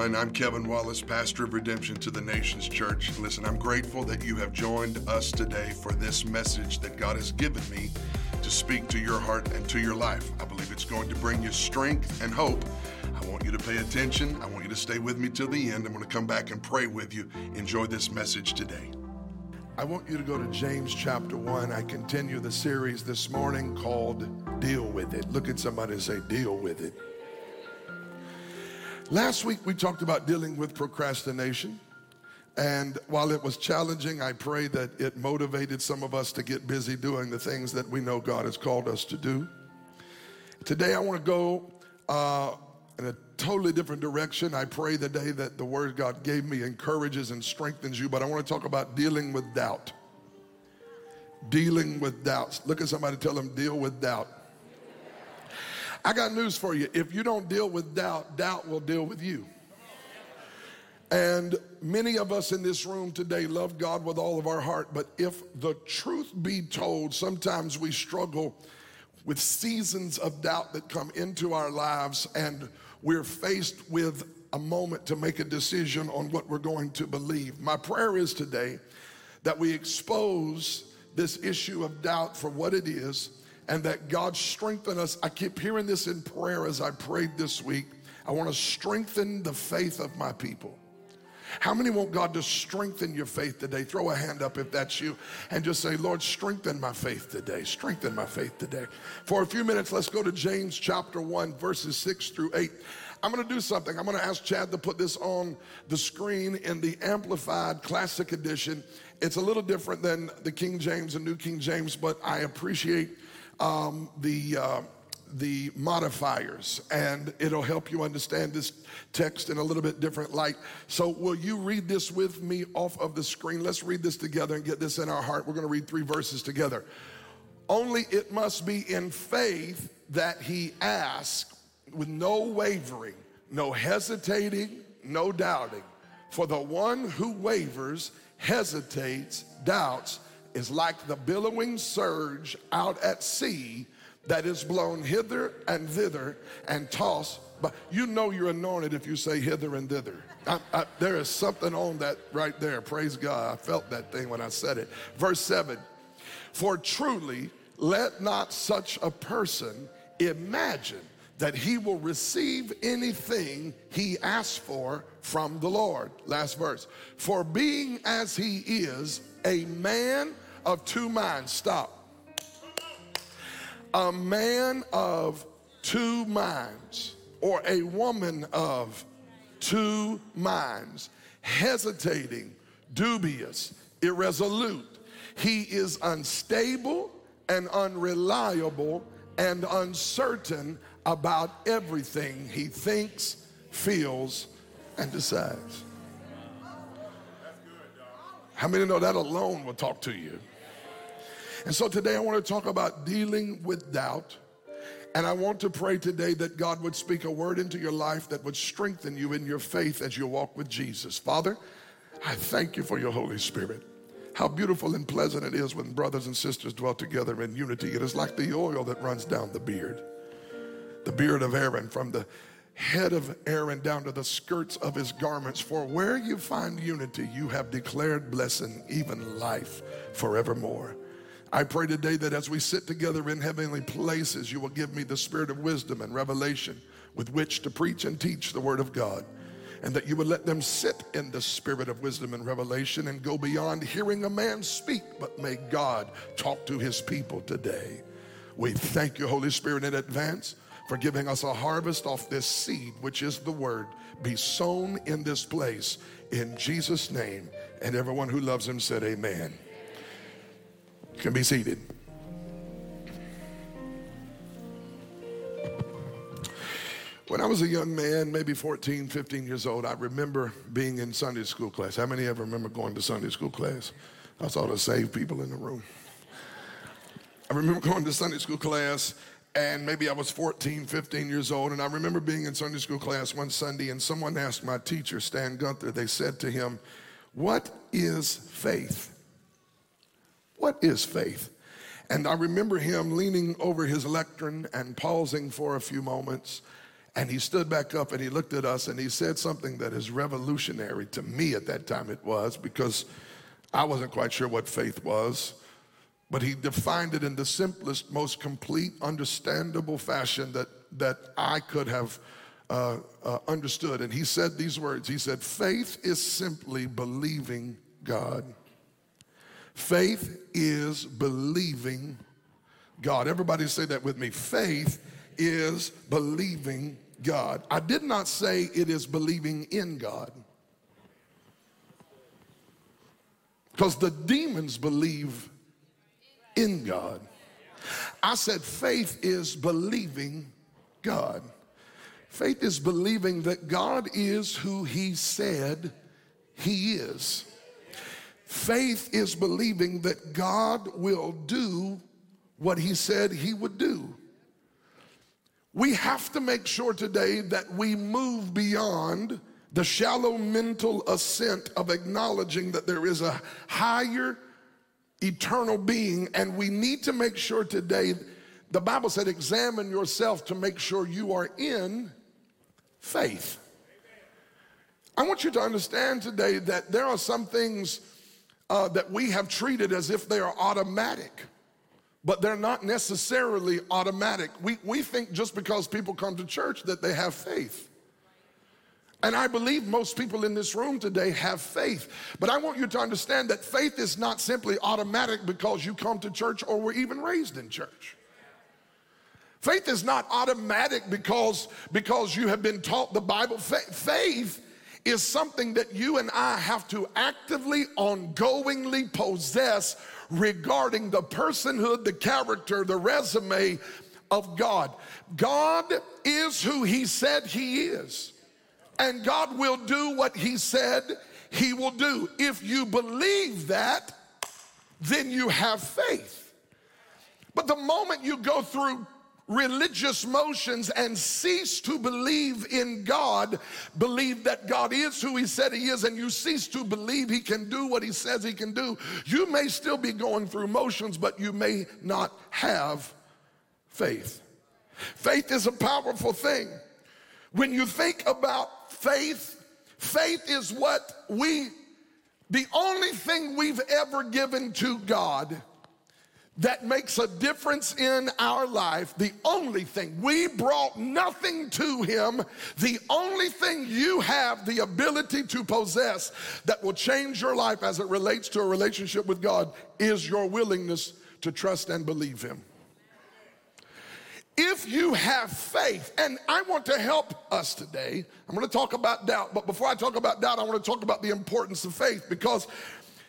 Everyone, I'm Kevin Wallace, pastor of Redemption to the Nations Church. Listen, I'm grateful that you have joined us today for this message that God has given me to speak to your heart and to your life. I believe it's going to bring you strength and hope. I want you to pay attention. I want you to stay with me till the end. I'm going to come back and pray with you. Enjoy this message today. I want you to go to James chapter 1. I continue the series this morning called Deal with It. Look at somebody and say, Deal with it. Last week we talked about dealing with procrastination. And while it was challenging, I pray that it motivated some of us to get busy doing the things that we know God has called us to do. Today I want to go uh, in a totally different direction. I pray the day that the word God gave me encourages and strengthens you, but I want to talk about dealing with doubt. Dealing with doubts. Look at somebody, tell them, deal with doubt. I got news for you. If you don't deal with doubt, doubt will deal with you. And many of us in this room today love God with all of our heart, but if the truth be told, sometimes we struggle with seasons of doubt that come into our lives, and we're faced with a moment to make a decision on what we're going to believe. My prayer is today that we expose this issue of doubt for what it is and that God strengthen us. I keep hearing this in prayer as I prayed this week. I want to strengthen the faith of my people. How many want God to strengthen your faith today? Throw a hand up if that's you and just say, Lord, strengthen my faith today. Strengthen my faith today. For a few minutes, let's go to James chapter 1, verses 6 through 8. I'm going to do something. I'm going to ask Chad to put this on the screen in the Amplified Classic Edition. It's a little different than the King James and New King James, but I appreciate um, the. Uh, the modifiers and it'll help you understand this text in a little bit different light. So, will you read this with me off of the screen? Let's read this together and get this in our heart. We're going to read three verses together. Only it must be in faith that he asks with no wavering, no hesitating, no doubting. For the one who wavers, hesitates, doubts, is like the billowing surge out at sea that is blown hither and thither and tossed. But you know you're anointed if you say hither and thither. I, I, there is something on that right there. Praise God. I felt that thing when I said it. Verse 7 For truly, let not such a person imagine that he will receive anything he asks for from the Lord. Last verse. For being as he is, a man of two minds. Stop. A man of two minds, or a woman of two minds, hesitating, dubious, irresolute. He is unstable and unreliable and uncertain about everything he thinks, feels, and decides. How many know that alone will talk to you? And so today I want to talk about dealing with doubt. And I want to pray today that God would speak a word into your life that would strengthen you in your faith as you walk with Jesus. Father, I thank you for your Holy Spirit. How beautiful and pleasant it is when brothers and sisters dwell together in unity. It is like the oil that runs down the beard, the beard of Aaron, from the head of Aaron down to the skirts of his garments. For where you find unity, you have declared blessing, even life forevermore. I pray today that as we sit together in heavenly places, you will give me the spirit of wisdom and revelation with which to preach and teach the word of God. And that you would let them sit in the spirit of wisdom and revelation and go beyond hearing a man speak, but may God talk to his people today. We thank you, Holy Spirit, in advance for giving us a harvest off this seed, which is the word, be sown in this place in Jesus' name. And everyone who loves him said, Amen. You can be seated. When I was a young man, maybe 14, 15 years old, I remember being in Sunday school class. How many ever remember going to Sunday school class? I saw the saved people in the room. I remember going to Sunday school class, and maybe I was 14, 15 years old, and I remember being in Sunday school class one Sunday, and someone asked my teacher, Stan Gunther, they said to him, What is faith? What is faith? And I remember him leaning over his lectern and pausing for a few moments And he stood back up and he looked at us and he said something that is revolutionary to me at that time it was because I wasn't quite sure what faith was. But he defined it in the simplest, most complete, understandable fashion that, that I could have uh, uh, understood. And he said these words He said, Faith is simply believing God. Faith is believing God. Everybody say that with me. Faith is believing God. I did not say it is believing in God. Because the demons believe in God. I said faith is believing God. Faith is believing that God is who He said He is. Faith is believing that God will do what He said He would do. We have to make sure today that we move beyond the shallow mental assent of acknowledging that there is a higher eternal being, and we need to make sure today, the Bible said, examine yourself to make sure you are in faith. I want you to understand today that there are some things uh, that we have treated as if they are automatic, but they're not necessarily automatic. We, we think just because people come to church that they have faith. And I believe most people in this room today have faith. But I want you to understand that faith is not simply automatic because you come to church or were even raised in church. Faith is not automatic because, because you have been taught the Bible. Faith is something that you and I have to actively, ongoingly possess regarding the personhood, the character, the resume of God. God is who He said He is, and God will do what He said He will do. If you believe that, then you have faith. But the moment you go through religious motions and cease to believe in God, believe that God is who He said He is, and you cease to believe He can do what He says He can do, you may still be going through motions, but you may not have faith. Faith is a powerful thing. When you think about faith, faith is what we, the only thing we've ever given to God that makes a difference in our life, the only thing, we brought nothing to him. The only thing you have the ability to possess that will change your life as it relates to a relationship with God is your willingness to trust and believe him. If you have faith, and I want to help us today, I'm going to talk about doubt, but before I talk about doubt, I want to talk about the importance of faith because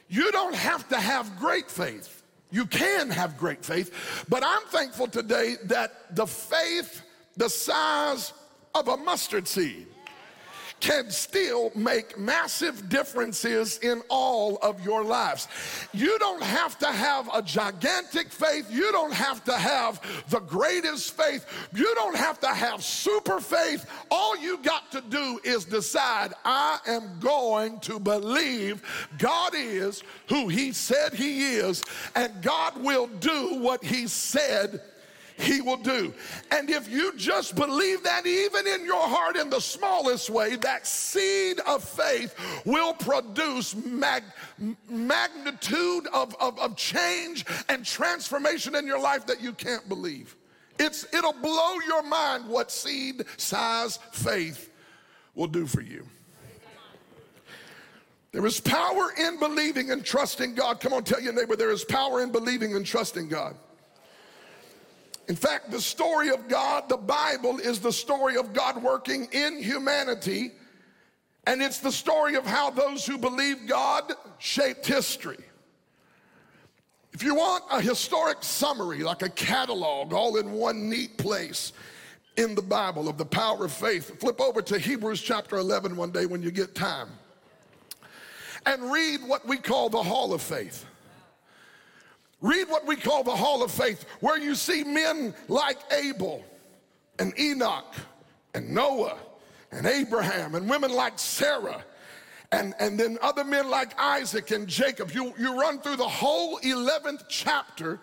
you don't have to have great faith. You can have great faith, but I'm thankful today that the faith the size of a mustard seed can still make massive differences in all of your lives. You don't have to have a gigantic faith. You don't have to have the greatest faith. You don't have to have super faith. All you got to do is decide, I am going to believe God is who He said He is, and God will do what He said he will do. And if you just believe that, even in your heart, in the smallest way, that seed of faith will produce mag- magnitude of, of, of change and transformation in your life that you can't believe. It's, it'll blow your mind what seed size faith will do for you. There is power in believing and trusting God. Come on, tell your neighbor, there is power in believing and trusting God. In fact, the story of God, the Bible, is the story of God working in humanity, and it's the story of how those who believe God shaped history. If you want a historic summary, like a catalog, all in one neat place in the Bible of the power of faith, flip over to Hebrews chapter 11 one day when you get time and read what we call the Hall of Faith. Read what we call the Hall of Faith, where you see men like Abel and Enoch and Noah and Abraham and women like Sarah and, and then other men like Isaac and Jacob. You, you run through the whole 11th chapter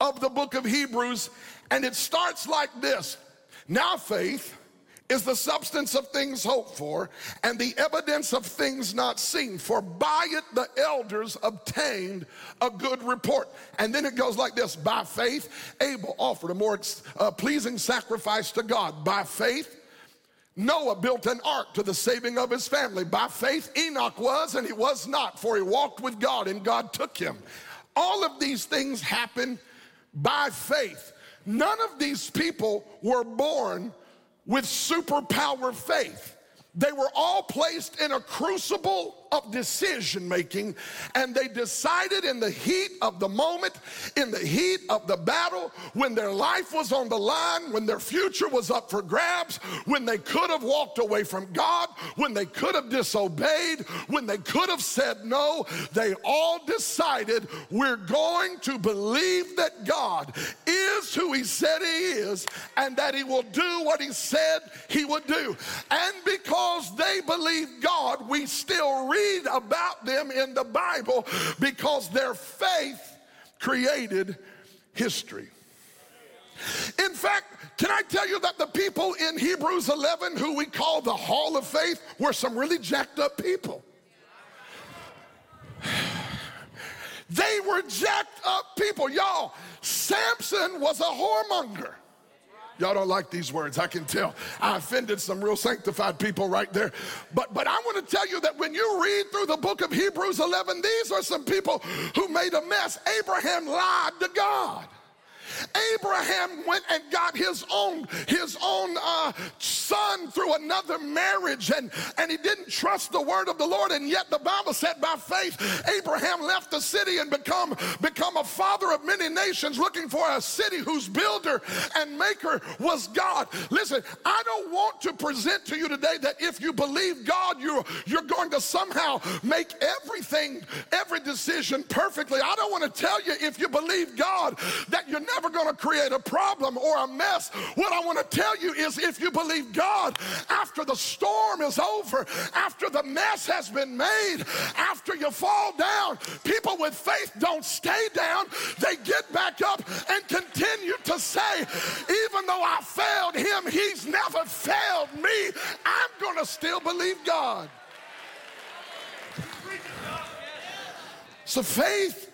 of the book of Hebrews, and it starts like this Now faith is the substance of things hoped for and the evidence of things not seen. For by it the elders obtained a good report. And then it goes like this By faith, Abel offered a more uh, pleasing sacrifice to God. By faith, Noah built an ark to the saving of his family. By faith, Enoch was and he was not, for he walked with God and God took him. All of these things happened by faith. None of these people were born with superpower faith. They were all placed in a crucible of decision making, and they decided in the heat of the moment, in the heat of the battle, when their life was on the line, when their future was up for grabs, when they could have walked away from God, when they could have disobeyed, when they could have said no, they all decided we're going to believe that God is who He said He is and that He will do what He said He would do. And because they believe God, we still about them in the Bible because their faith created history. In fact, can I tell you that the people in Hebrews 11 who we call the Hall of Faith were some really jacked up people? They were jacked up people. Y'all, Samson was a whoremonger. Y'all don't like these words, I can tell. I offended some real sanctified people right there. But but I want to tell you that when you read through the book of Hebrews 11, these are some people who made a mess. Abraham lied to God. Abraham went and got his own his own uh, son through another marriage, and and he didn't trust the word of the Lord, and yet the Bible said by faith Abraham left the city and become become a father of many nations, looking for a city whose builder and maker was God. Listen, I don't want to present to you today that if you believe God, you're you're going to somehow make everything every decision perfectly. I don't want to tell you if you believe God that you're never going to create a problem or a mess. What I want to tell you is if you believe God, after the storm is over, after the mess has been made, after you fall down, people with faith don't stay down. They get back up and continue to say, even though I failed him, he's never failed me. I'm going to still believe God. So faith,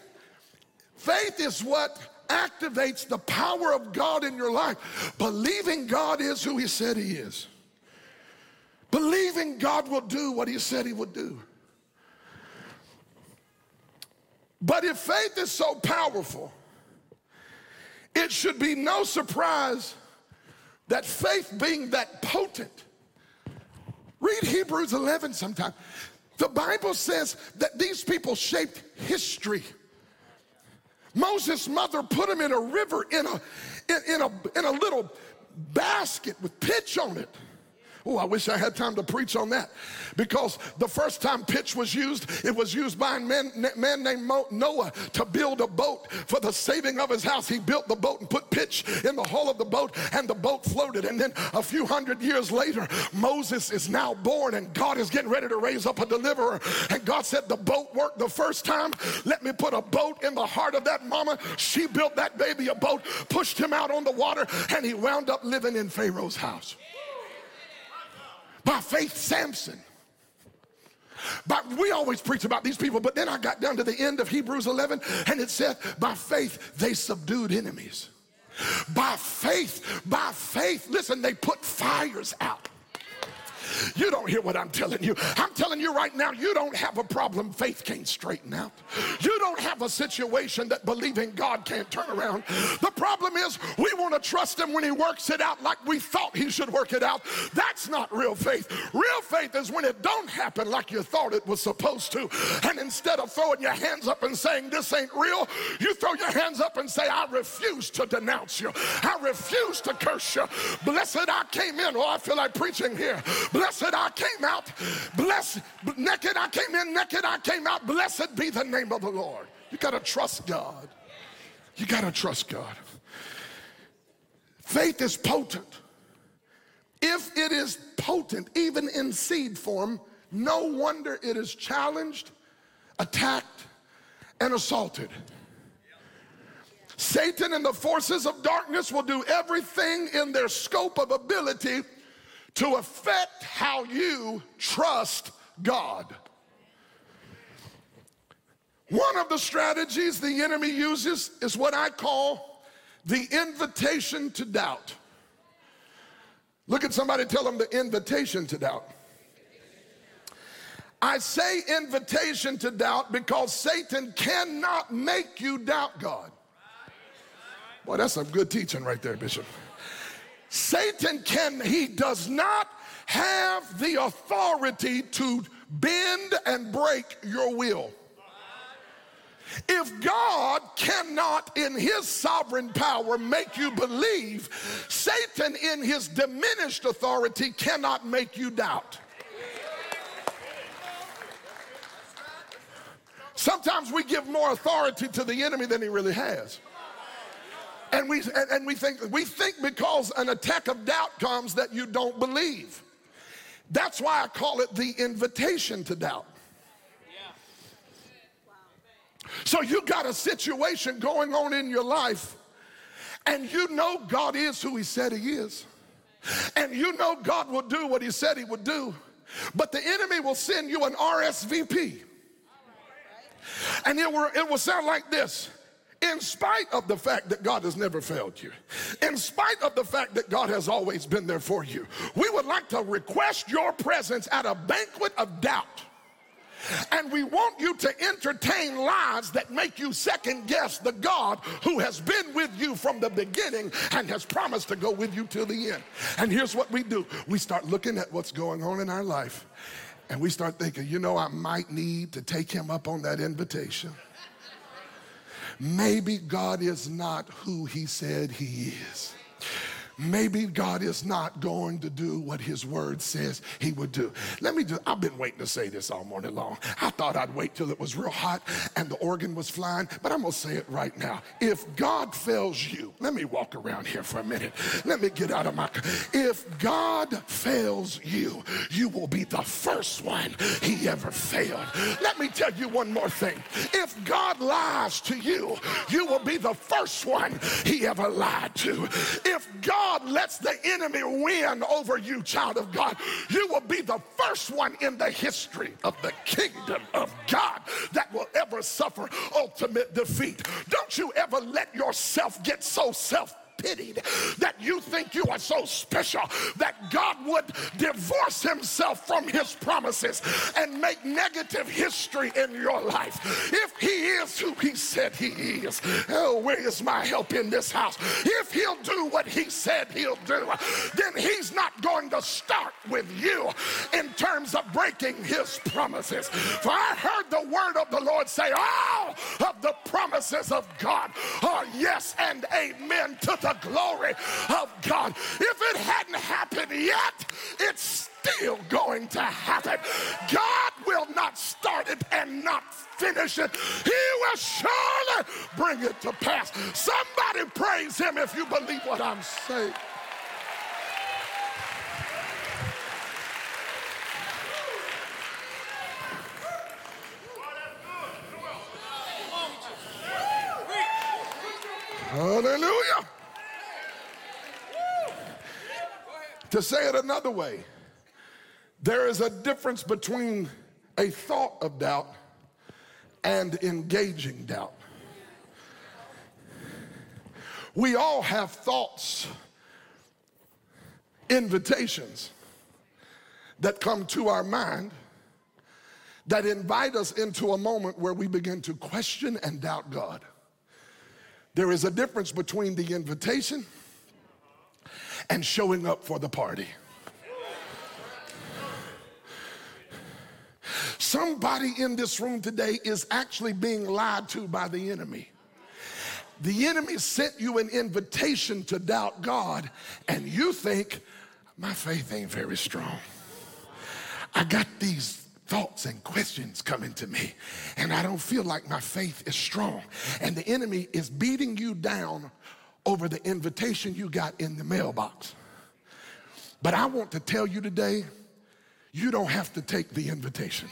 faith is what activates the power of God in your life. Believing God is who He said He is. Believing God will do what He said He would do. But if faith is so powerful, it should be no surprise that faith being that potent. Read Hebrews 11 sometime. The Bible says that these people shaped history. Moses' mother put him in a river in a, in, in, a, in a little basket with pitch on it. Oh, I wish I had time to preach on that. Because the first time pitch was used, it was used by a man, man named Noah to build a boat for the saving of his house. He built the boat and put pitch in the hull of the boat, and the boat floated. And then a few hundred years later, Moses is now born, and God is getting ready to raise up a deliverer. And God said, The boat worked the first time. Let me put a boat in the heart of that mama. She built that baby a boat, pushed him out on the water, and he wound up living in Pharaoh's house. By faith, Samson. But we always preach about these people, but then I got down to the end of Hebrews 11 and it said, by faith, they subdued enemies. By faith, by faith, listen, they put fires out. You don't hear what I'm telling you. I'm telling you right now, you don't have a problem faith can't straighten out. You don't have a situation that believing God can't turn around. The problem is we want to trust him when he works it out like we thought he should work it out. That's not real faith. Real faith is when it don't happen like you thought it was supposed to. And instead of throwing your hands up and saying this ain't real, you throw your hands up and say, I refuse to denounce you. I refuse to curse you. Blessed I came in. Oh, I feel like preaching here. Blessed I came out. Blessed, naked I came in, naked I came out. Blessed be the name of the Lord. You got to trust God. You got to trust God. Faith is potent. If it is potent, even in seed form, no wonder it is challenged, attacked, and assaulted. Satan and the forces of darkness will do everything in their scope of ability to affect how you trust God. One of the strategies the enemy uses is what I call the invitation to doubt. Look at somebody, tell them the invitation to doubt. I say invitation to doubt because Satan cannot make you doubt God. Boy, that's some good teaching right there, Bishop. Satan can, he does not have the authority to bend and break your will. If God cannot, in his sovereign power, make you believe, Satan, in his diminished authority, cannot make you doubt. Sometimes we give more authority to the enemy than he really has. And we, and, and we think we think because an attack of doubt comes that you don't believe. That's why I call it the invitation to doubt. So you got a situation going on in your life, and you know God is who He said He is, and you know God will do what He said He would do, but the enemy will send you an RSVP. And it will, it will sound like this in spite of the fact that God has never failed you, in spite of the fact that God has always been there for you, we would like to request your presence at a banquet of doubt. And we want you to entertain lies that make you second guess the God who has been with you from the beginning and has promised to go with you till the end. And here's what we do we start looking at what's going on in our life and we start thinking, you know, I might need to take him up on that invitation. Maybe God is not who he said he is maybe God is not going to do what his word says he would do. Let me just, I've been waiting to say this all morning long. I thought I'd wait till it was real hot and the organ was flying, but I'm to say it right now. If God fails you, let me walk around here for a minute. Let me get out of my, if God fails you, you will be the first one he ever failed. Let me tell you one more thing. If God lies to you, you will be the first one he ever lied to. If God God lets the enemy win over you, child of God, you will be the first one in the history of the kingdom of God that will ever suffer ultimate defeat. Don't you ever let yourself get so self pitied, that you think you are so special that God would divorce himself from his promises and make negative history in your life. If he is who he said he is, oh, where is my help in this house? If he'll do what he said he'll do, then he's not going to start with you in terms of breaking his promises. For I heard the word of the Lord say, all of the promises of God are yes and amen to the glory of God. If it hadn't happened yet, it's still going to happen. God will not start it and not finish it. He will surely bring it to pass. Somebody praise him if you believe what I'm saying. Hallelujah. To say it another way, there is a difference between a thought of doubt and engaging doubt. We all have thoughts, invitations that come to our mind that invite us into a moment where we begin to question and doubt God. There is a difference between the invitation and showing up for the party. Somebody in this room today is actually being lied to by the enemy. The enemy sent you an invitation to doubt God, and you think, my faith ain't very strong. I got these thoughts and questions coming to me, and I don't feel like my faith is strong. And the enemy is beating you down over the invitation you got in the mailbox. But I want to tell you today, you don't have to take the invitation.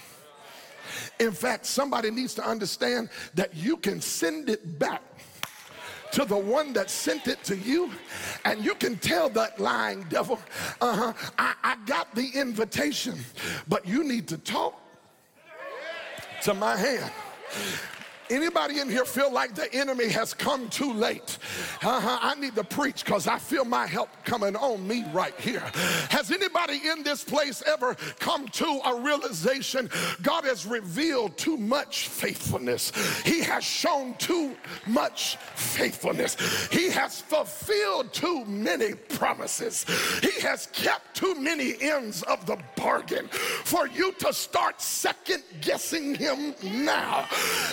In fact, somebody needs to understand that you can send it back to the one that sent it to you. And you can tell that lying devil, uh huh, I, I got the invitation, but you need to talk to my hand. Anybody in here feel like the enemy has come too late? Uh-huh, I need to preach because I feel my help coming on me right here. Has anybody in this place ever come to a realization God has revealed too much faithfulness? He has shown too much faithfulness. He has fulfilled too many promises. He has kept too many ends of the bargain for you to start second guessing him now.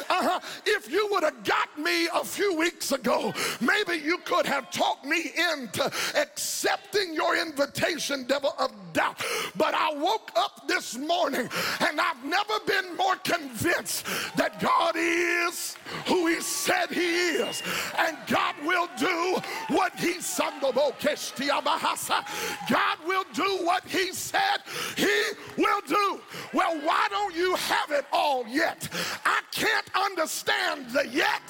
Uh-huh. If you would have got me a few weeks ago, maybe you could have talked me into accepting your invitation, devil of doubt. But I woke up this morning and I've never been more convinced that God is who He said He is. And God will do what He said. God will do what He said He will do. Well, why don't you have it all yet? I can't understand the yet.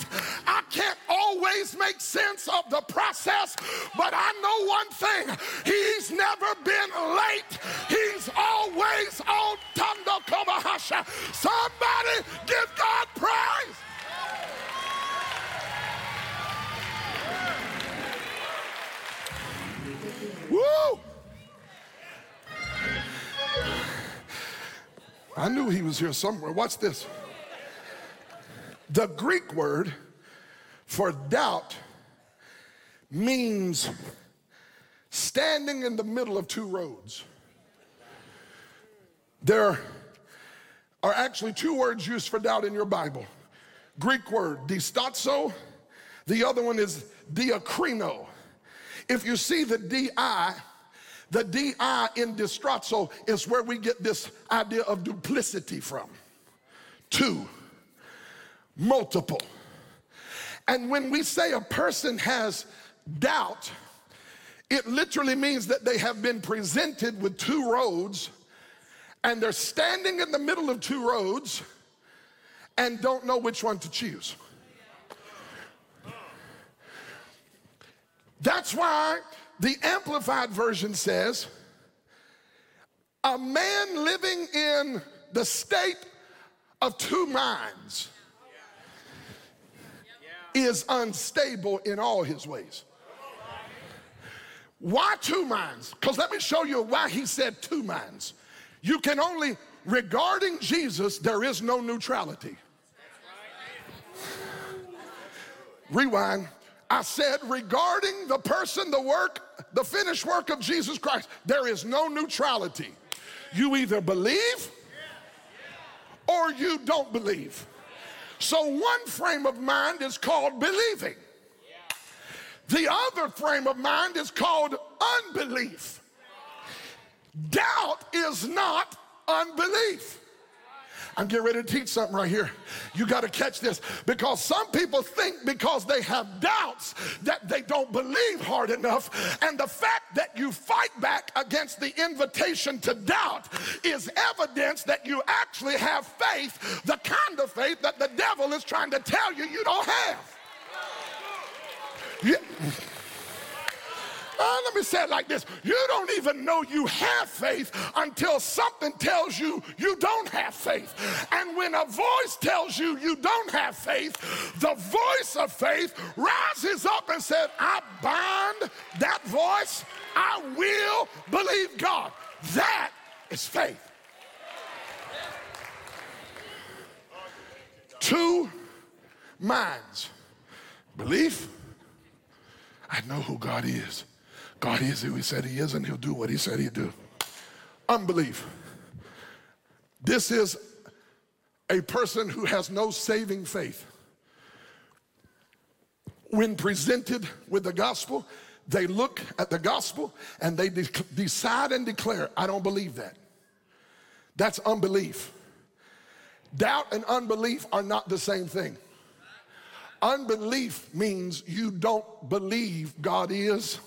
I can't always make sense of the process, but I know one thing He's never been late, He's always on Tando Komahasha. Somebody give God praise. Woo! I knew he was here somewhere. Watch this. The Greek word for doubt means standing in the middle of two roads. There are actually two words used for doubt in your Bible. Greek word, distazo. The other one is diakrino. If you see the di, the di in distazo is where we get this idea of duplicity from. Two, multiple. And when we say a person has doubt, it literally means that they have been presented with two roads and they're standing in the middle of two roads and don't know which one to choose. That's why the Amplified Version says, a man living in the state of two minds is unstable in all his ways. Why two minds? Because let me show you why he said two minds. You can only, regarding Jesus, there is no neutrality. Rewind. I said, regarding the person, the work, the finished work of Jesus Christ, there is no neutrality. You either believe or you don't believe. So, one frame of mind is called believing, the other frame of mind is called unbelief. Doubt is not unbelief. I'm getting ready to teach something right here. You got to catch this because some people think because they have doubts that they don't believe hard enough. And the fact that you fight back against the invitation to doubt is evidence that you actually have faith, the kind of faith that the devil is trying to tell you you don't have. Yeah. Uh, let me say it like this you don't even know you have faith until something tells you you don't have faith. And when a voice tells you you don't have faith, the voice of faith rises up and says, I bind that voice, I will believe God. That is faith. Two minds belief, I know who God is. God is who he said he is, and he'll do what he said he'd do. Unbelief. This is a person who has no saving faith. When presented with the gospel, they look at the gospel and they de- decide and declare, I don't believe that. That's unbelief. Doubt and unbelief are not the same thing. Unbelief means you don't believe God is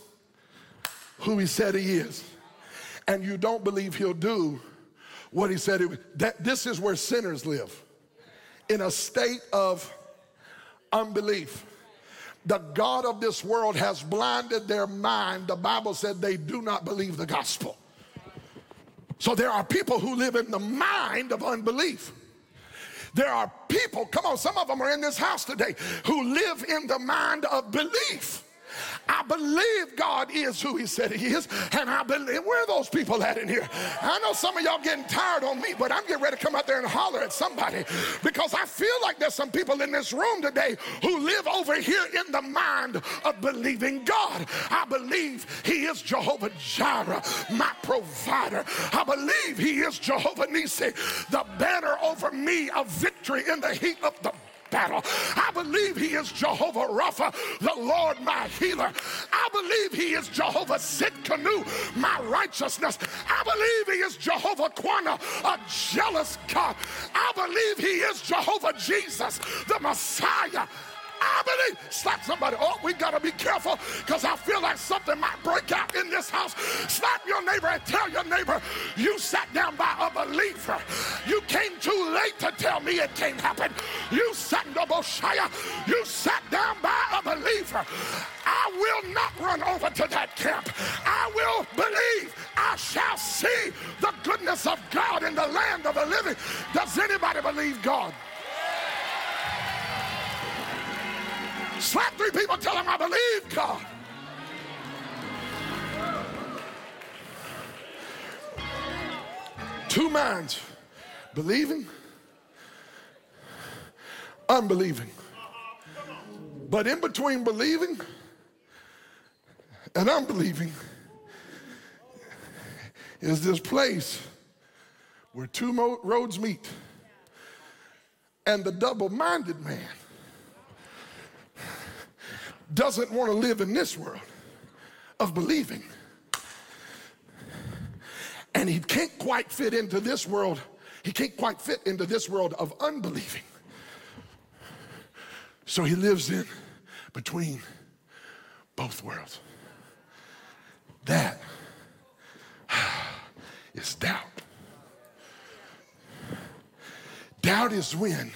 who he said he is, and you don't believe he'll do what he said he would, that this is where sinners live in a state of unbelief. the God of this world has blinded their mind. The Bible said they do not believe the gospel. So there are people who live in the mind of unbelief. There are people, come on, some of them are in this house today, who live in the mind of belief. I believe God is who He said He is, and I believe. Where are those people at in here? I know some of y'all getting tired on me, but I'm getting ready to come out there and holler at somebody because I feel like there's some people in this room today who live over here in the mind of believing God. I believe He is Jehovah Jireh, my provider. I believe He is Jehovah Nissi, the banner over me of victory in the heat of the battle. I believe he is Jehovah Rapha, the Lord my healer. I believe he is Jehovah Tsidkenu, my righteousness. I believe he is Jehovah Kwana, a jealous God. I believe he is Jehovah Jesus, the Messiah. I believe. Slap somebody. Oh, we got to be careful because I feel like something might break out in this house. Slap your neighbor and tell your neighbor you sat down by a believer. You came too late to tell me it can't happen. You sat in the Boshaya. You sat down by a believer. I will not run over to that camp. I will believe. I shall see the goodness of God in the land of the living. Does anybody believe God? Slap three people, tell them I believe God. Two minds believing, unbelieving. But in between believing and unbelieving is this place where two roads meet. And the double minded man doesn't want to live in this world of believing. And he can't quite fit into this world. He can't quite fit into this world of unbelieving. So he lives in between both worlds. That is doubt. Doubt is when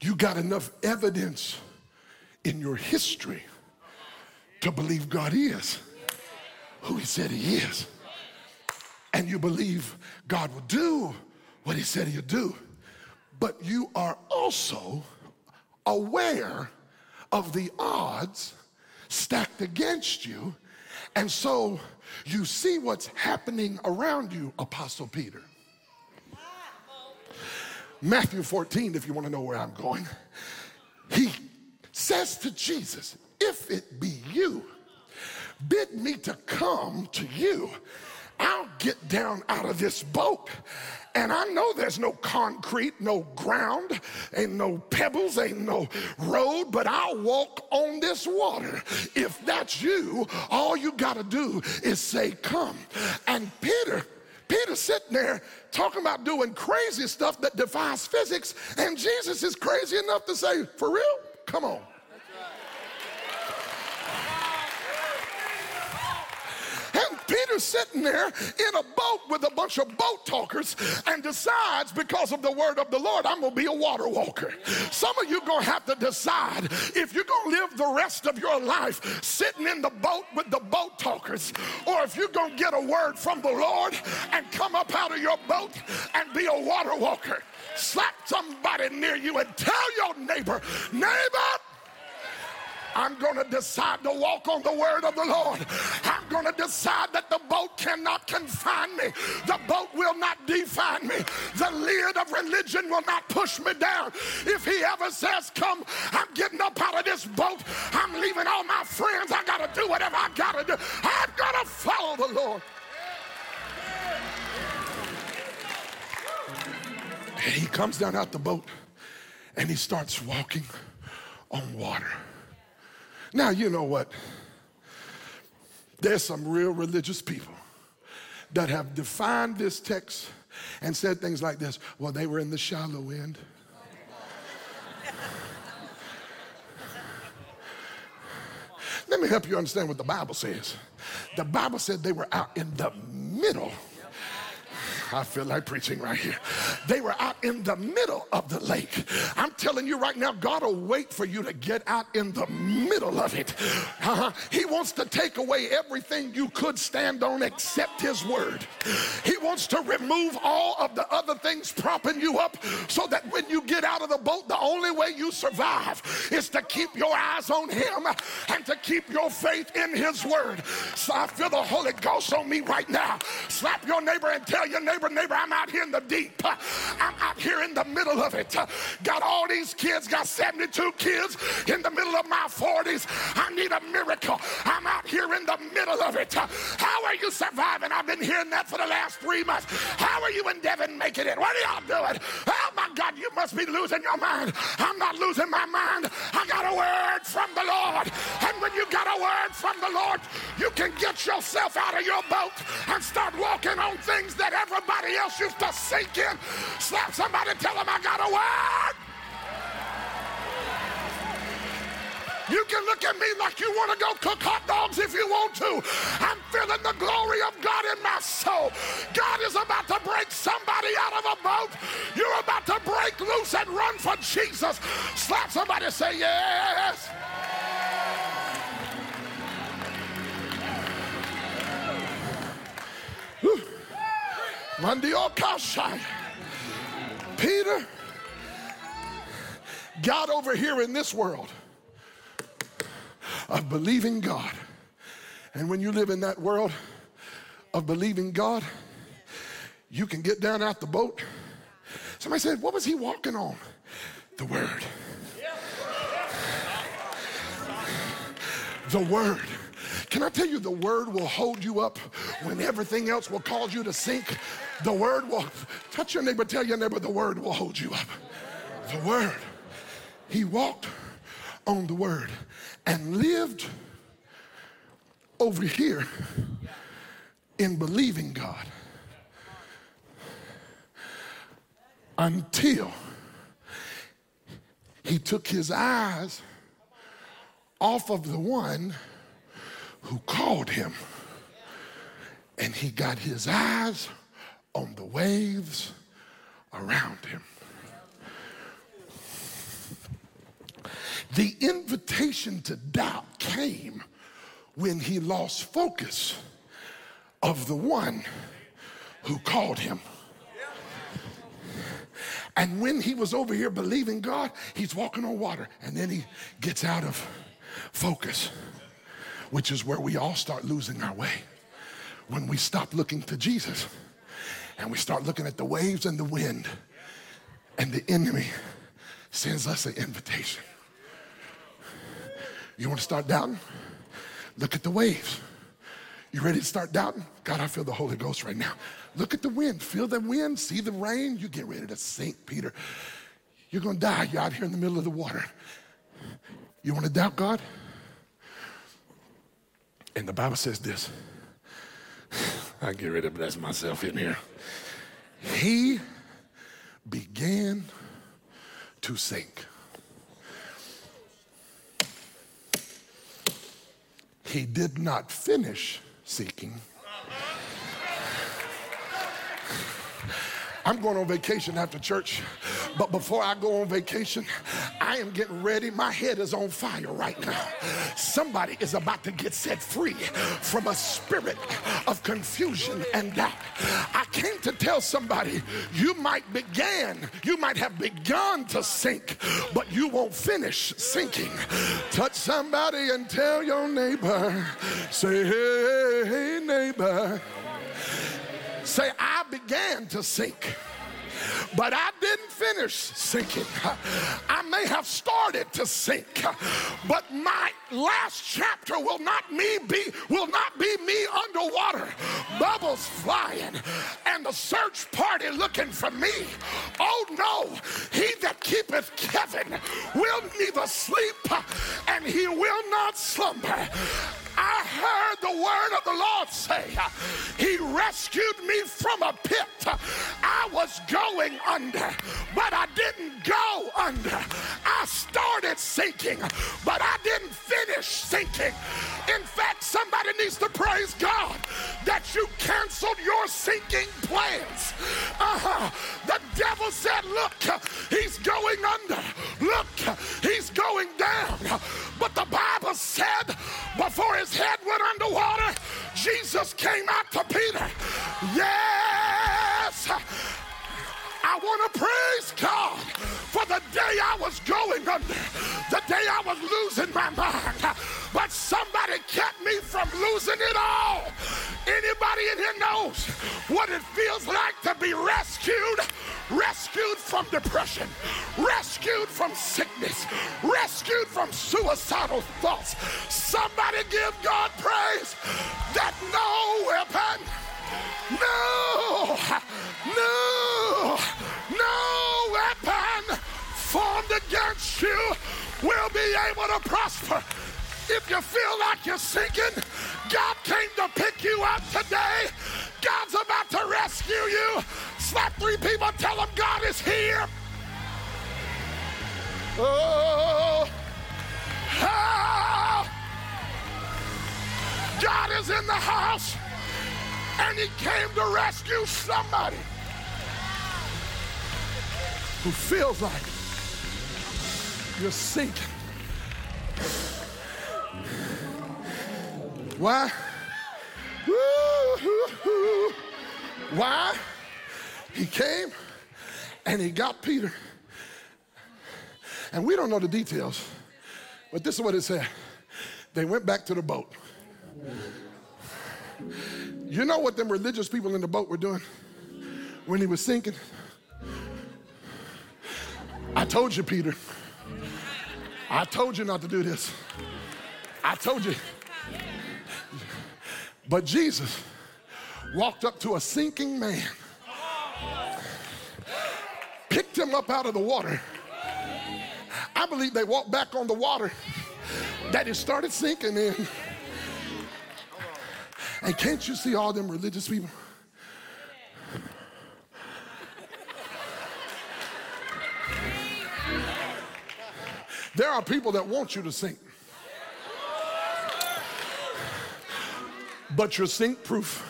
you got enough evidence in your history to believe God is who He said He is. And you believe God will do what He said He'll do. But you are also aware of the odds stacked against you. And so you see what's happening around you, Apostle Peter. Matthew 14, if you want to know where I'm going. He says to Jesus, If it be you, bid me to come to you. I'll get down out of this boat. And I know there's no concrete, no ground, ain't no pebbles, ain't no road, but I'll walk on this water. If that's you, all you got to do is say, Come. And Peter, Peter sitting there talking about doing crazy stuff that defies physics, and Jesus is crazy enough to say, For real? Come on. And Peter's sitting there in a boat with a bunch of boat talkers and decides because of the word of the Lord, I'm to be a water walker. Some of you to have to decide if you're to live the rest of your life sitting in the boat with the boat talkers or if you're to get a word from the Lord and come up out of your boat and be a water walker. Slap somebody near you and tell your neighbor, neighbor, I'm going to decide to walk on the word of the Lord. I'm going to decide that the boat cannot confine me. The boat will not define me. The lid of religion will not push me down. If he ever says, Come, I'm getting up out of this boat. I'm leaving all my friends. I got to do whatever I got to do. I'm going to follow the Lord. And he comes down out the boat and he starts walking on water. Now, you know what? There's some real religious people that have defined this text and said things like this well, they were in the shallow end. Let me help you understand what the Bible says. The Bible said they were out in the middle. I feel like preaching right here. They were out in the middle of the lake. I'm telling you right now, God will wait for you to get out in the middle of it. Uh-huh. He wants to take away everything you could stand on except His word. He wants to remove all of the other things propping you up so that when you get out of the boat, the only way you survive is to keep your eyes on Him and to keep your faith in His word. So I feel the Holy Ghost on me right now. Slap your neighbor and tell your neighbor, neighbor, I'm out here in the deep. I'm out here in the middle of it. Got all these kids, got 72 kids in the middle of my 40s. I need a miracle. I'm out here in the middle of it. How are you surviving? I've been hearing that for the last three months. How are you in Devon making it? What are y'all doing? Oh my God, you must be losing your mind. I'm not losing my mind. I got a word from the Lord. And when you got a word from the Lord, you can get yourself out of your boat and start walking on things that everybody else used to sink in. Slap somebody, tell them I got a word. You can look at me like you want to go cook hot dogs if you want to. I'm feeling the glory of God in my soul. God is about to break somebody out of a boat. You're about to break loose and run for Jesus. Slap somebody, say yes. Kashai. Peter got over here in this world of believing God. And when you live in that world of believing God, you can get down out the boat. Somebody said, What was he walking on? The Word. The Word. Can I tell you, the Word will hold you up when everything else will cause you to sink? The Word will touch your neighbor, tell your neighbor, the Word will hold you up. The Word. He walked on the Word and lived over here in believing God until he took his eyes off of the one who called him and he got his eyes on the waves around him. The invitation to doubt came when he lost focus of the one who called him. And when he was over here believing God, he's walking on water and then he gets out of focus, which is where we all start losing our way. When we stop looking to Jesus and we start looking at the waves and the wind, and the enemy sends us an invitation. You want to start doubting? Look at the waves. You ready to start doubting? God, I feel the Holy Ghost right now. Look at the wind. Feel the wind. See the rain. You get ready to sink, Peter. You're going to die. You're out here in the middle of the water. You want to doubt God? And the Bible says this. I get ready to bless myself in here. He began to sink. He did not finish seeking. I'm going on vacation after church, but before I go on vacation, I am getting ready. My head is on fire right now. Somebody is about to get set free from a spirit of confusion and doubt. I came to tell somebody you might begin, you might have begun to sink, but you won't finish sinking. Touch somebody and tell your neighbor, say, hey, hey neighbor. Say, I began to sink but I didn't finish sinking. I may have started to sink, but my last chapter will not me be will not be me underwater, bubbles flying, and the search party looking for me. Oh no, he that keepeth Kevin will neither sleep and he will not slumber. I heard the word of the Lord say, He rescued me from a pit. I was going under, but I didn't go under. I started sinking, but I didn't finish sinking. In fact, somebody needs to praise God. that you canceled your sinking plans. Uh-huh. The devil said, Look, he's going under. Look, he's going down. But the Bible said, before his head went underwater, Jesus came out to Peter. Yes. I want to praise God for the day I was going under, the day I was losing my mind. But somebody kept me from losing it all. Anybody in here knows what it feels like he came to rescue somebody who feels like you're sinking. Why? Why? He came and he got Peter. And we don't know the details, but this is what it said. They went back to the boat. You know what them religious people in the boat were doing when he was sinking? I told you, Peter. I told you not to do this. I told you. But Jesus walked up to a sinking man, picked him up out of the water. I believe they walked back on the water that he started sinking in. And can't you see all them religious people? There are people that want you to sink. But you're sink proof.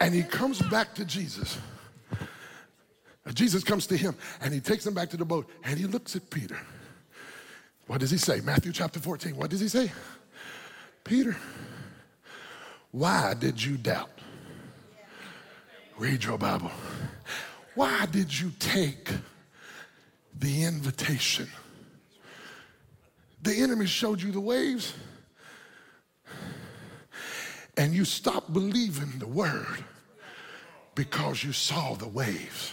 And he comes back to Jesus. Jesus comes to him and he takes him back to the boat and he looks at Peter. What does he say? Matthew chapter 14. What does he say? Peter, why did you doubt? Read your Bible. Why did you take the invitation? The enemy showed you the waves, and you stopped believing the word because you saw the waves.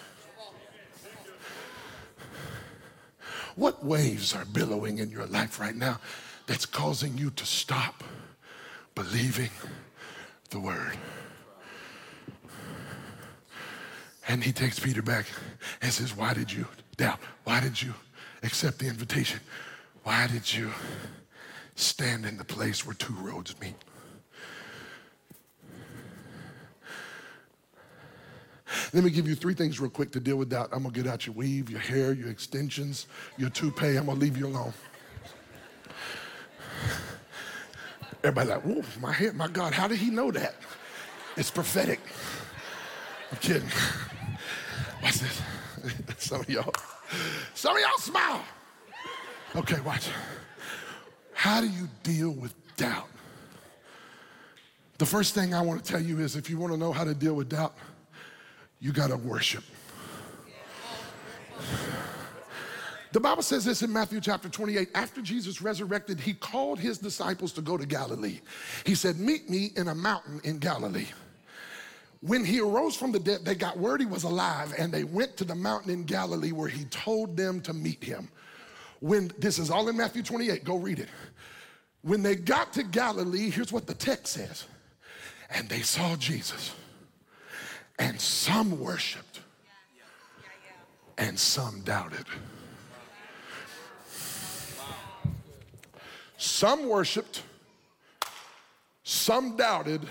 What waves are billowing in your life right now that's causing you to stop believing the word? And he takes Peter back and says, Why did you doubt? Why did you accept the invitation? Why did you stand in the place where two roads meet? Let me give you three things real quick to deal with doubt. I'm gonna get out your weave, your hair, your extensions, your toupee. I'm gonna leave you alone. Everybody like, whoa, my hair, my God, how did he know that? It's prophetic. I'm kidding. Watch this. Some of y'all, some of y'all smile. Okay, watch. How do you deal with doubt? The first thing I want to tell you is if you want to know how to deal with doubt, you got to worship. The Bible says this in Matthew chapter 28. After Jesus resurrected, he called his disciples to go to Galilee. He said, Meet me in a mountain in Galilee. When he arose from the dead, they got word he was alive and they went to the mountain in Galilee where he told them to meet him. When this is all in Matthew 28, go read it. When they got to Galilee, here's what the text says. And they saw Jesus and some worshiped, and some doubted. Some worshiped, some doubted,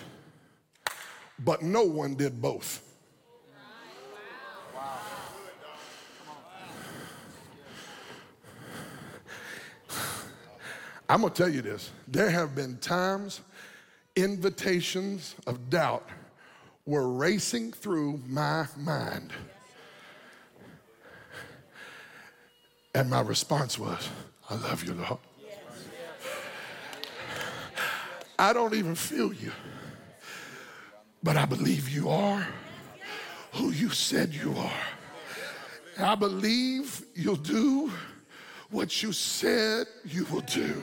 but no one did both. I'm gonna tell you this. There have been times invitations of doubt were racing through my mind. And my response was, I love you, Lord. I don't even feel you, but I believe you are who you said you are. I believe you'll do what you said you will do.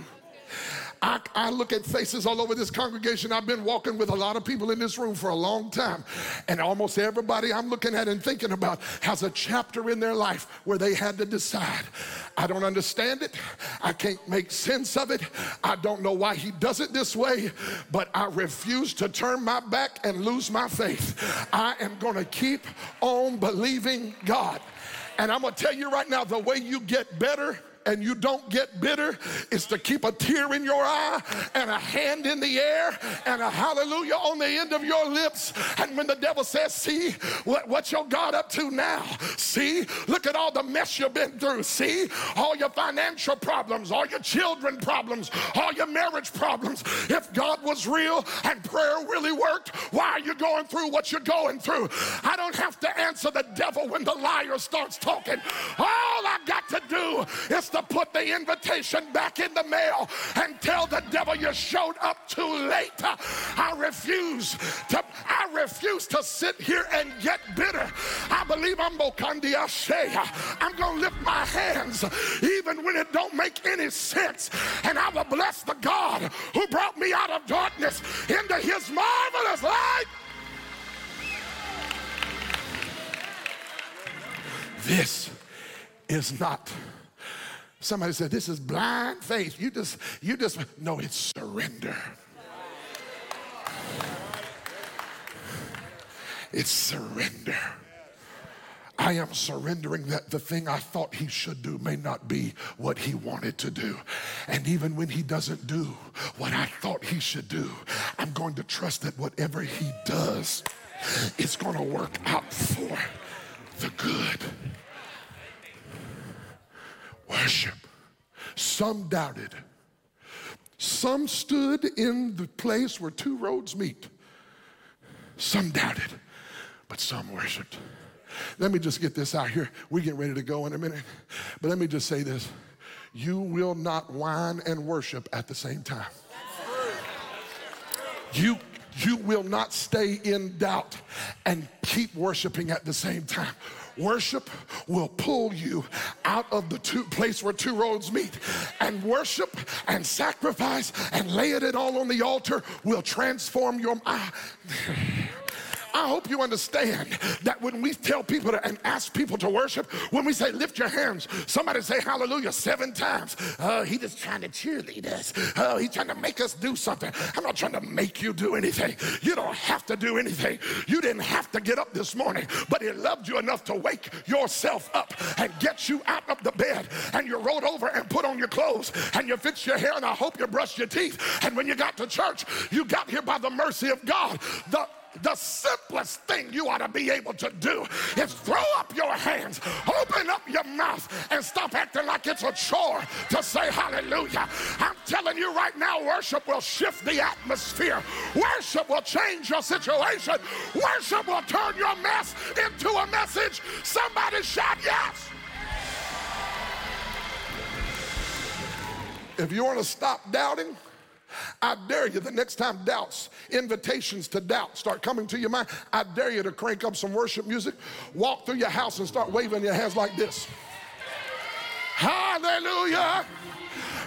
I, I, look at faces all over this congregation. I've been walking with a lot of people in this room for a long time. And almost everybody I'm looking at and thinking about has a chapter in their life where they had to decide. I don't understand it. I can't make sense of it. I don't know why he does it this way, but I refuse to turn my back and lose my faith. I am going to keep on believing God. And I'm going to tell you right now the way you get better and you don't get bitter is to keep a tear in your eye and a hand in the air and a hallelujah on the end of your lips. And when the devil says, See what, what your God up to now? See, look at all the mess you've been through. See, all your financial problems, all your children problems, all your marriage problems. If God was real and prayer really worked, why are you going through what you're going through? I don't have to answer the devil when the liar starts talking. All I got to do is to put the invitation back in the mail and tell the devil you showed up too late. I refuse to I refuse to sit here and get bitter. I believe I'm Bokandi I'm gonna lift my hands even when it don't make any sense. And I will bless the God who brought me out of darkness into his marvelous light. This is not Somebody said, This is blind faith. You just, you just, no, it's surrender. It's surrender. I am surrendering that the thing I thought he should do may not be what he wanted to do. And even when he doesn't do what I thought he should do, I'm going to trust that whatever he does is going to work out for the good worship. Some doubted. Some stood in the place where two roads meet. Some doubted, but some worshiped. Let me just get this out here. We get ready to go in a minute. But let me just say this. You will not whine and worship at the same time. You you will not stay in doubt and keep worshiping at the same time. Worship will pull you out of the two place where two roads meet. And worship and sacrifice and laying it all on the altar will transform your mind. I hope you understand that when we tell people to, and ask people to worship, when we say lift your hands, somebody say hallelujah seven times. Oh, he just trying to cheerlead us. Uh, oh, he's trying to make us do something. I'm not trying to make you do anything. You don't have to do anything. You didn't have to get up this morning, but he loved you enough to wake yourself up and get you out of the bed and you rolled over and put on your clothes and you fixed your hair and I hope you brushed your teeth. And when you got to church, you got here by the mercy of God. The the simplest thing you ought to be able to do is throw up your hands, open up your mouth, and stop acting like it's a chore to say hallelujah. I'm telling you right now, worship will shift the atmosphere. Worship will change your situation. Worship will turn your mess into a message. Somebody shout yes. If you want to stop doubting, I dare you the next time doubts, invitations to doubt start coming to your mind, I dare you to crank up some worship music, walk through your house and start waving your hands like this. Hallelujah.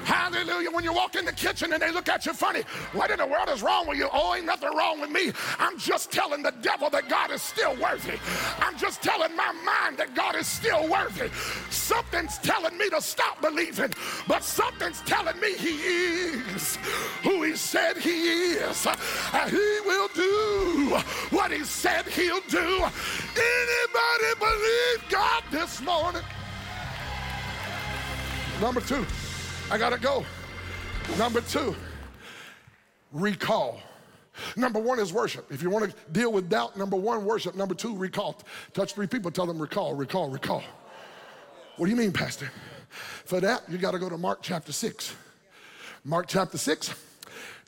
Hallelujah. When you walk in the kitchen and they look at you funny, what in the world is wrong with you? Oh, ain't nothing wrong with me. I'm just telling the devil that God is still worthy. I'm just telling my mind that God is still worthy. Something's telling me to stop believing, but something's telling me he is who he said he is. And he will do what he said he'll do. Anybody believe God this morning? Number two. I got to go. Number two, recall. Number one is worship. If you want to deal with doubt, number one, worship. Number two, recall. Touch three people, tell them recall, recall, recall. What do you mean, Pastor? For that, you got to go to Mark chapter 6. Mark chapter 6,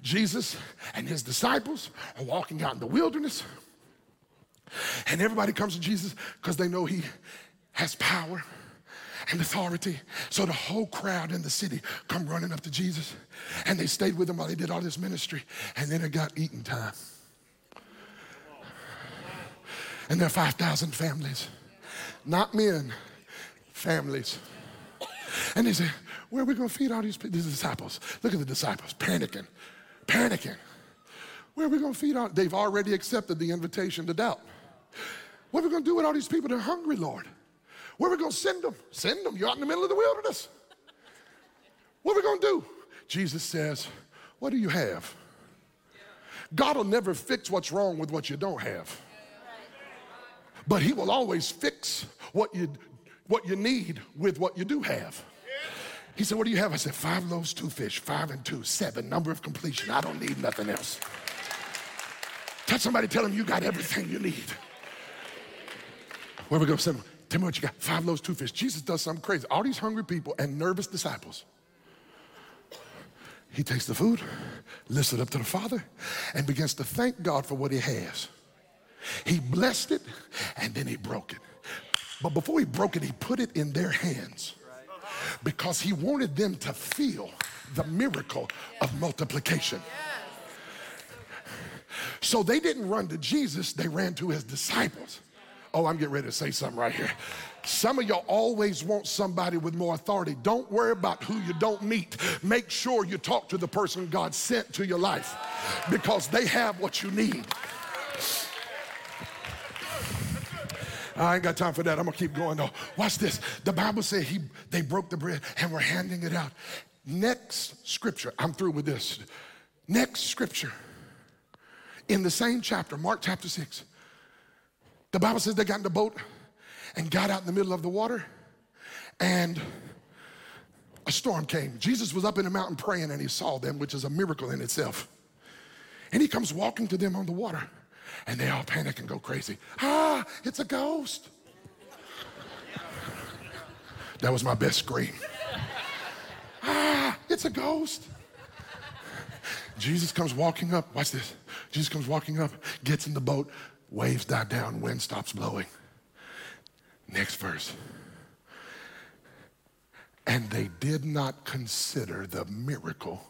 Jesus and his disciples are walking out in the wilderness. And everybody comes to Jesus because they know he has power and authority. So the whole crowd in the city come running up to Jesus and they stayed with him while he did all this ministry. And then it got eating time. And there are 5,000 families, not men, families. And they say, Where are we going to feed all these people? These disciples. Look at the disciples panicking, panicking. Where are we going to feed all? They've already accepted the invitation to doubt. What are we going to do with all these people that are hungry, Lord? Where are we going to send them? Send them. You're out in the middle of the wilderness. What are we going to do? Jesus says, What do you have? God will never fix what's wrong with what you don't have. But He will always fix what you, what you need with what you do have. He said, What do you have? I said, Five loaves, two fish, five and two, seven, number of completion. I don't need nothing else. Touch somebody, tell them you got everything you need. Where we go, send them. Tell me what you got. Five loaves, two fish. Jesus does something crazy. All these hungry people and nervous disciples. He takes the food, lifts it up to the Father, and begins to thank God for what he has. He blessed it and then he broke it. But before he broke it, he put it in their hands because he wanted them to feel the miracle of multiplication. So they didn't run to Jesus, they ran to his disciples. Oh, I'm getting ready to say something right here. Some of y'all always want somebody with more authority. Don't worry about who you don't meet. Make sure you talk to the person God sent to your life because they have what you need. I ain't got time for that. I'm gonna keep going though. Watch this. The Bible said he they broke the bread and were handing it out. Next scripture, I'm through with this. Next scripture in the same chapter, Mark chapter 6. The Bible says they got in the boat and got out in the middle of the water, and a storm came. Jesus was up in the mountain praying, and he saw them, which is a miracle in itself. And he comes walking to them on the water, and they all panic and go crazy. Ah, it's a ghost. That was my best scream. Ah, it's a ghost. Jesus comes walking up. Watch this. Jesus comes walking up, gets in the boat, waves die down, wind stops blowing. Next verse. And they did not consider the miracle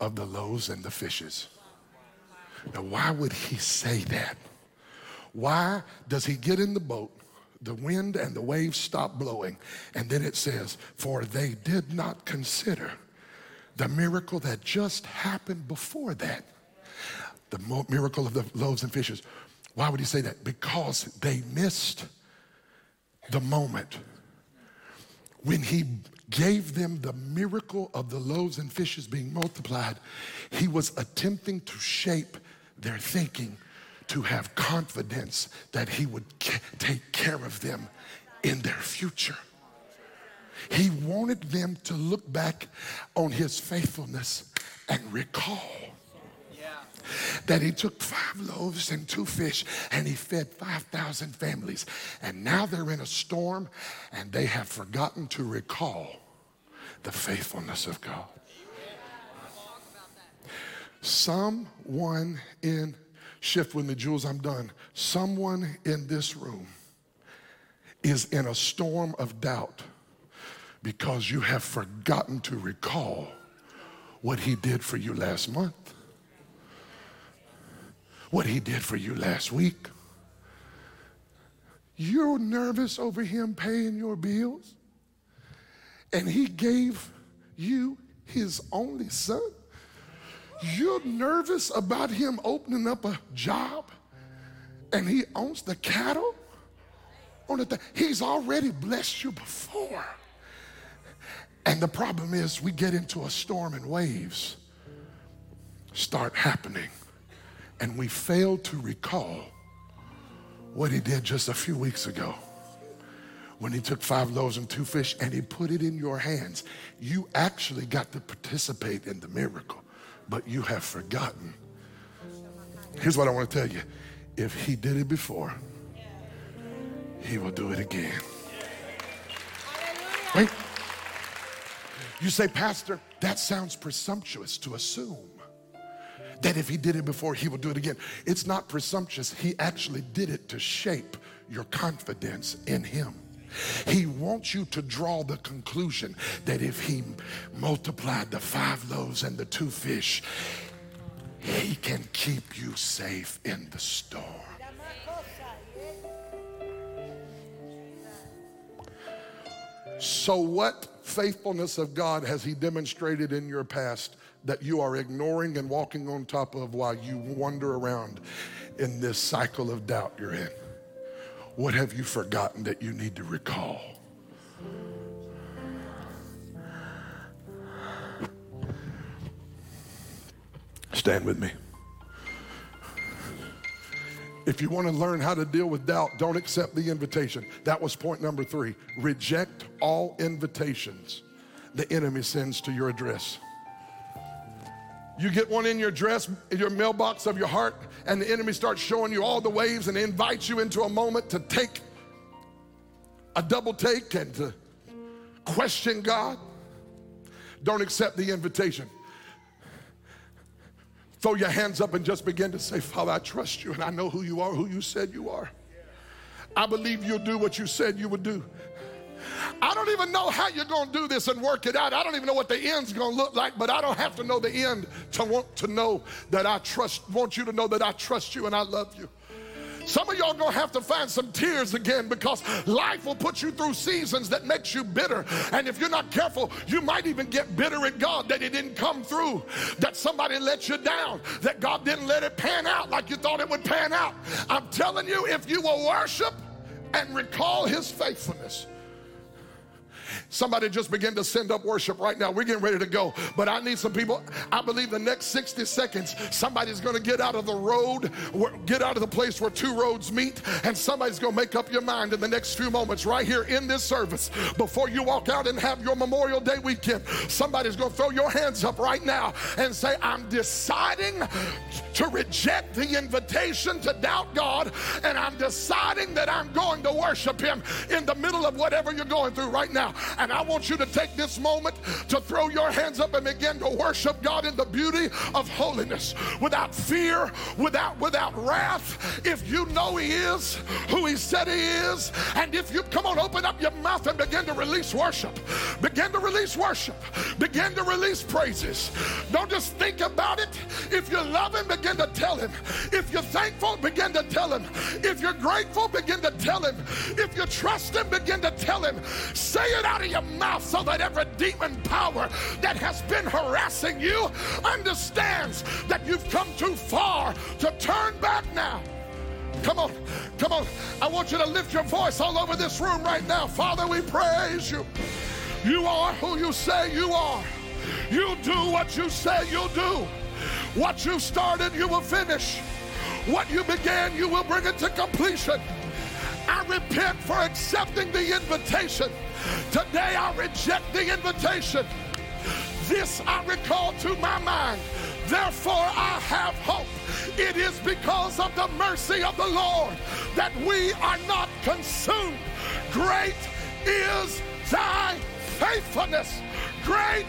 of the loaves and the fishes. Now, why would he say that? Why does he get in the boat? The wind and the waves stop blowing. And then it says, For they did not consider the miracle that just happened before that. The miracle of the loaves and fishes. Why would he say that? Because they missed the moment when he gave them the miracle of the loaves and fishes being multiplied. He was attempting to shape their thinking to have confidence that he would take care of them in their future. He wanted them to look back on his faithfulness and recall that he took five loaves and two fish and he fed 5,000 families. And now they're in a storm and they have forgotten to recall the faithfulness of God. Someone in, shift with me, Jules, I'm done. Someone in this room is in a storm of doubt because you have forgotten to recall what he did for you last month what he did for you last week. You're nervous over him paying your bills, and he gave you his only son. You're nervous about him opening up a job, and he owns the cattle on the th- He's already blessed you before. And the problem is, we get into a storm and waves start happening and we fail to recall what he did just a few weeks ago when he took five loaves and two fish and he put it in your hands. You actually got to participate in the miracle, but you have forgotten. Here's what I want to tell you if he did it before, he will do it again. Wait. You say, Pastor, that sounds presumptuous to assume that if he did it before, he will do it again. It's not presumptuous. He actually did it to shape your confidence in him. He wants you to draw the conclusion that if he multiplied the five loaves and the two fish, he can keep you safe in the storm. So, what faithfulness of God has He demonstrated in your past that you are ignoring and walking on top of while you wander around in this cycle of doubt you're in? What have you forgotten that you need to recall? Stand with me. If you want to learn how to deal with doubt, don't accept the invitation. That was point number three. Reject all invitations the enemy sends to your address. You get one in your dress, in your mailbox of your heart, and the enemy starts showing you all the waves and invites you into a moment to take a double take and to question God. Don't accept the invitation. Throw your hands up and just begin to say, Father, I trust you and I know who you are, who you said you are. I believe you'll do what you said you would do. I don't even know how you're going to do this and work it out. I don't even know what the end's going to look like, but I don't have to know the end to want to know that I trust, want you to know that I trust you and I love you. Some of y'all gonna have to find some tears again because life will put you through seasons that makes you bitter. And if you're not careful, you might even get bitter at God that it didn't come through, that somebody let you down, that God didn't let it pan out like you thought it would pan out. I'm telling you, if you will worship and recall his faithfulness, Somebody just begin to send up worship right now. We're getting ready to go. But I need some people. I believe the next 60 seconds, somebody's going to get out of the road, get out of the place where two roads meet, and somebody's going to make up your mind in the next few moments right here in this service before you walk out and have your Memorial Day weekend. Somebody's going to throw your hands up right now and say, I'm deciding to reject the invitation to doubt God, and I'm deciding that I'm going to worship Him in the middle of whatever you're going through right now. And I want you to take this moment to throw your hands up and begin to worship God in the beauty of holiness without fear, without without wrath. If you know He is who He said He is, and if you come on, open up your mouth and begin to release worship, begin to release worship, begin to release praises. Don't just think about it. If you love Him, begin to tell Him. If you're thankful, begin to tell Him. If you're grateful, begin to tell Him. If you trust Him, begin to tell Him. Say it out of your mouth so that every demon power that has been harassing you understands that you've come too far to turn back now. Come on, come on. I want you to lift your voice all over this room right now. Father, we praise you. You are who you say you are. You do what you say you'll do. What you started, you will finish. What you began, you will bring it to completion. I repent for accepting the invitation. Today I reject the invitation. This I recall to my mind. Therefore I have hope. It is because of the mercy of the Lord that we are not consumed. Great is thy faithfulness. Great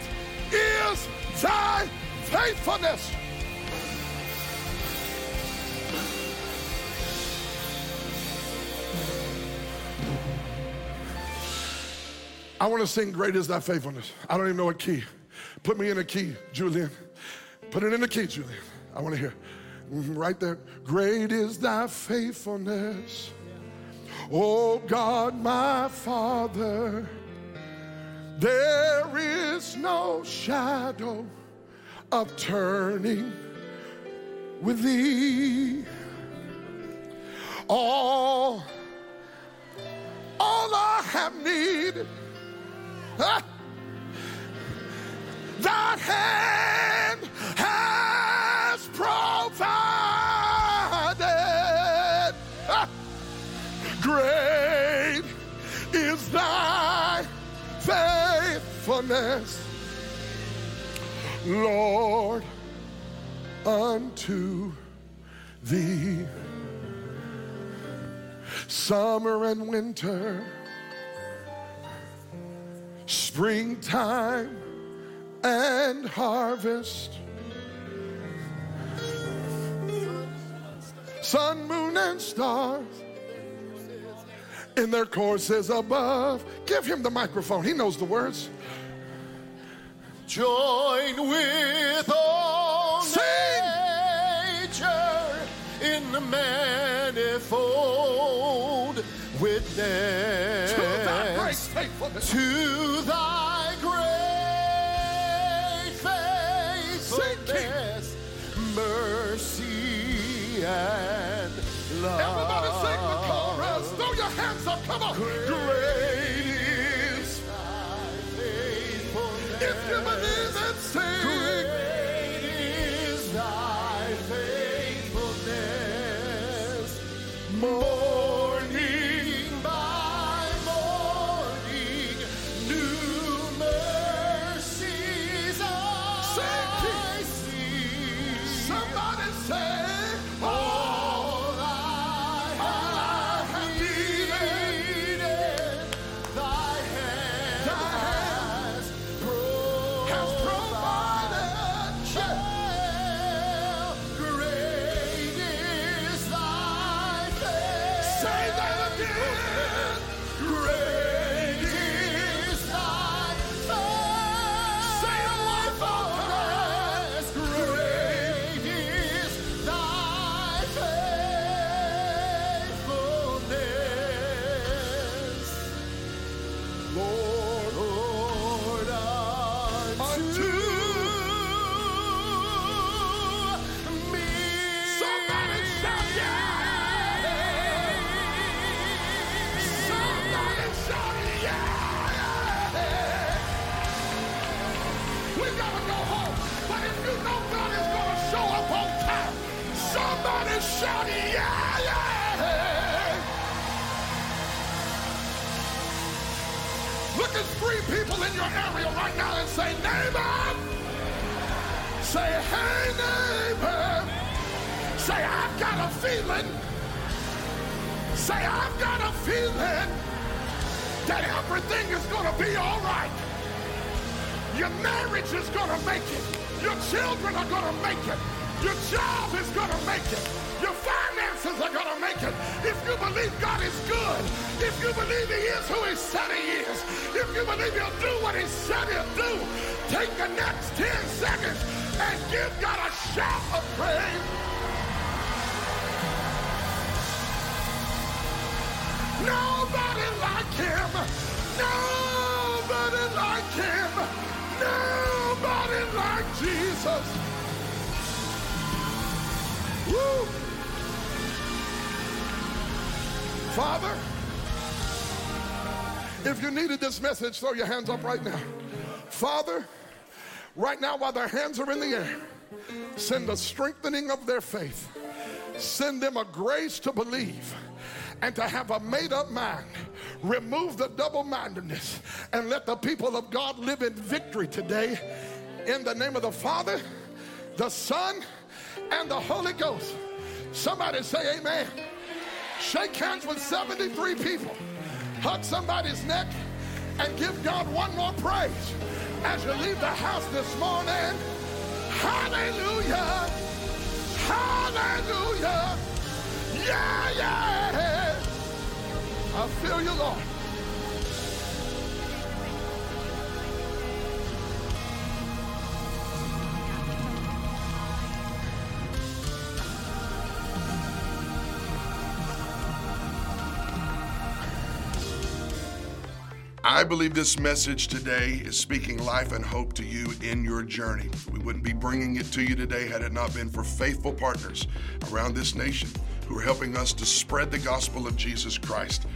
is thy faithfulness. I want to sing Great is Thy Faithfulness. I don't even know what key. Put me in a key, Julian. Put it in a key, Julian. I want to hear. Mm-hmm, right there. Great is thy faithfulness. Oh God, my Father. There is no shadow of turning with thee. All, all I have needed that hand has provided. Great is thy faithfulness, Lord, unto thee. Summer and winter springtime and harvest. Sun, moon, and stars in their courses above. Give him the microphone. He knows the words. Join with all Sing. nature in the manifold witness To thy great faithfulness. to thy great faithfulness, mercy and love. Everybody sing the chorus. Throw your hands up. Come on. Great that if you needed this message, throw your hands up right now. Father, right now while their hands are in the air, send a strengthening of their faith. Send them a grace to believe and to have a made up mind. Remove the double mindedness and let the people of God live in victory today. In the name of the Father, the Son, and the Holy Ghost. Somebody say amen. Shake hands with 73 people. Hug somebody's neck and give God one more praise as you leave the house this morning. Hallelujah. Hallelujah. Yeah, yeah. I feel you, Lord. I believe this message today is speaking life and hope to you in your journey. We wouldn't be bringing it to you today had it not been for faithful partners around this nation who are helping us to spread the gospel of Jesus Christ.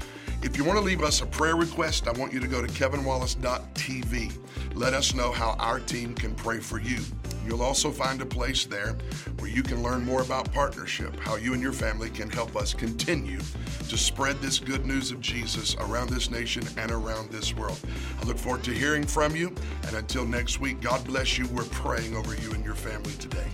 If you want to leave us a prayer request, I want you to go to kevinwallace.tv. Let us know how our team can pray for you. You'll also find a place there where you can learn more about partnership, how you and your family can help us continue to spread this good news of Jesus around this nation and around this world. I look forward to hearing from you. And until next week, God bless you. We're praying over you and your family today.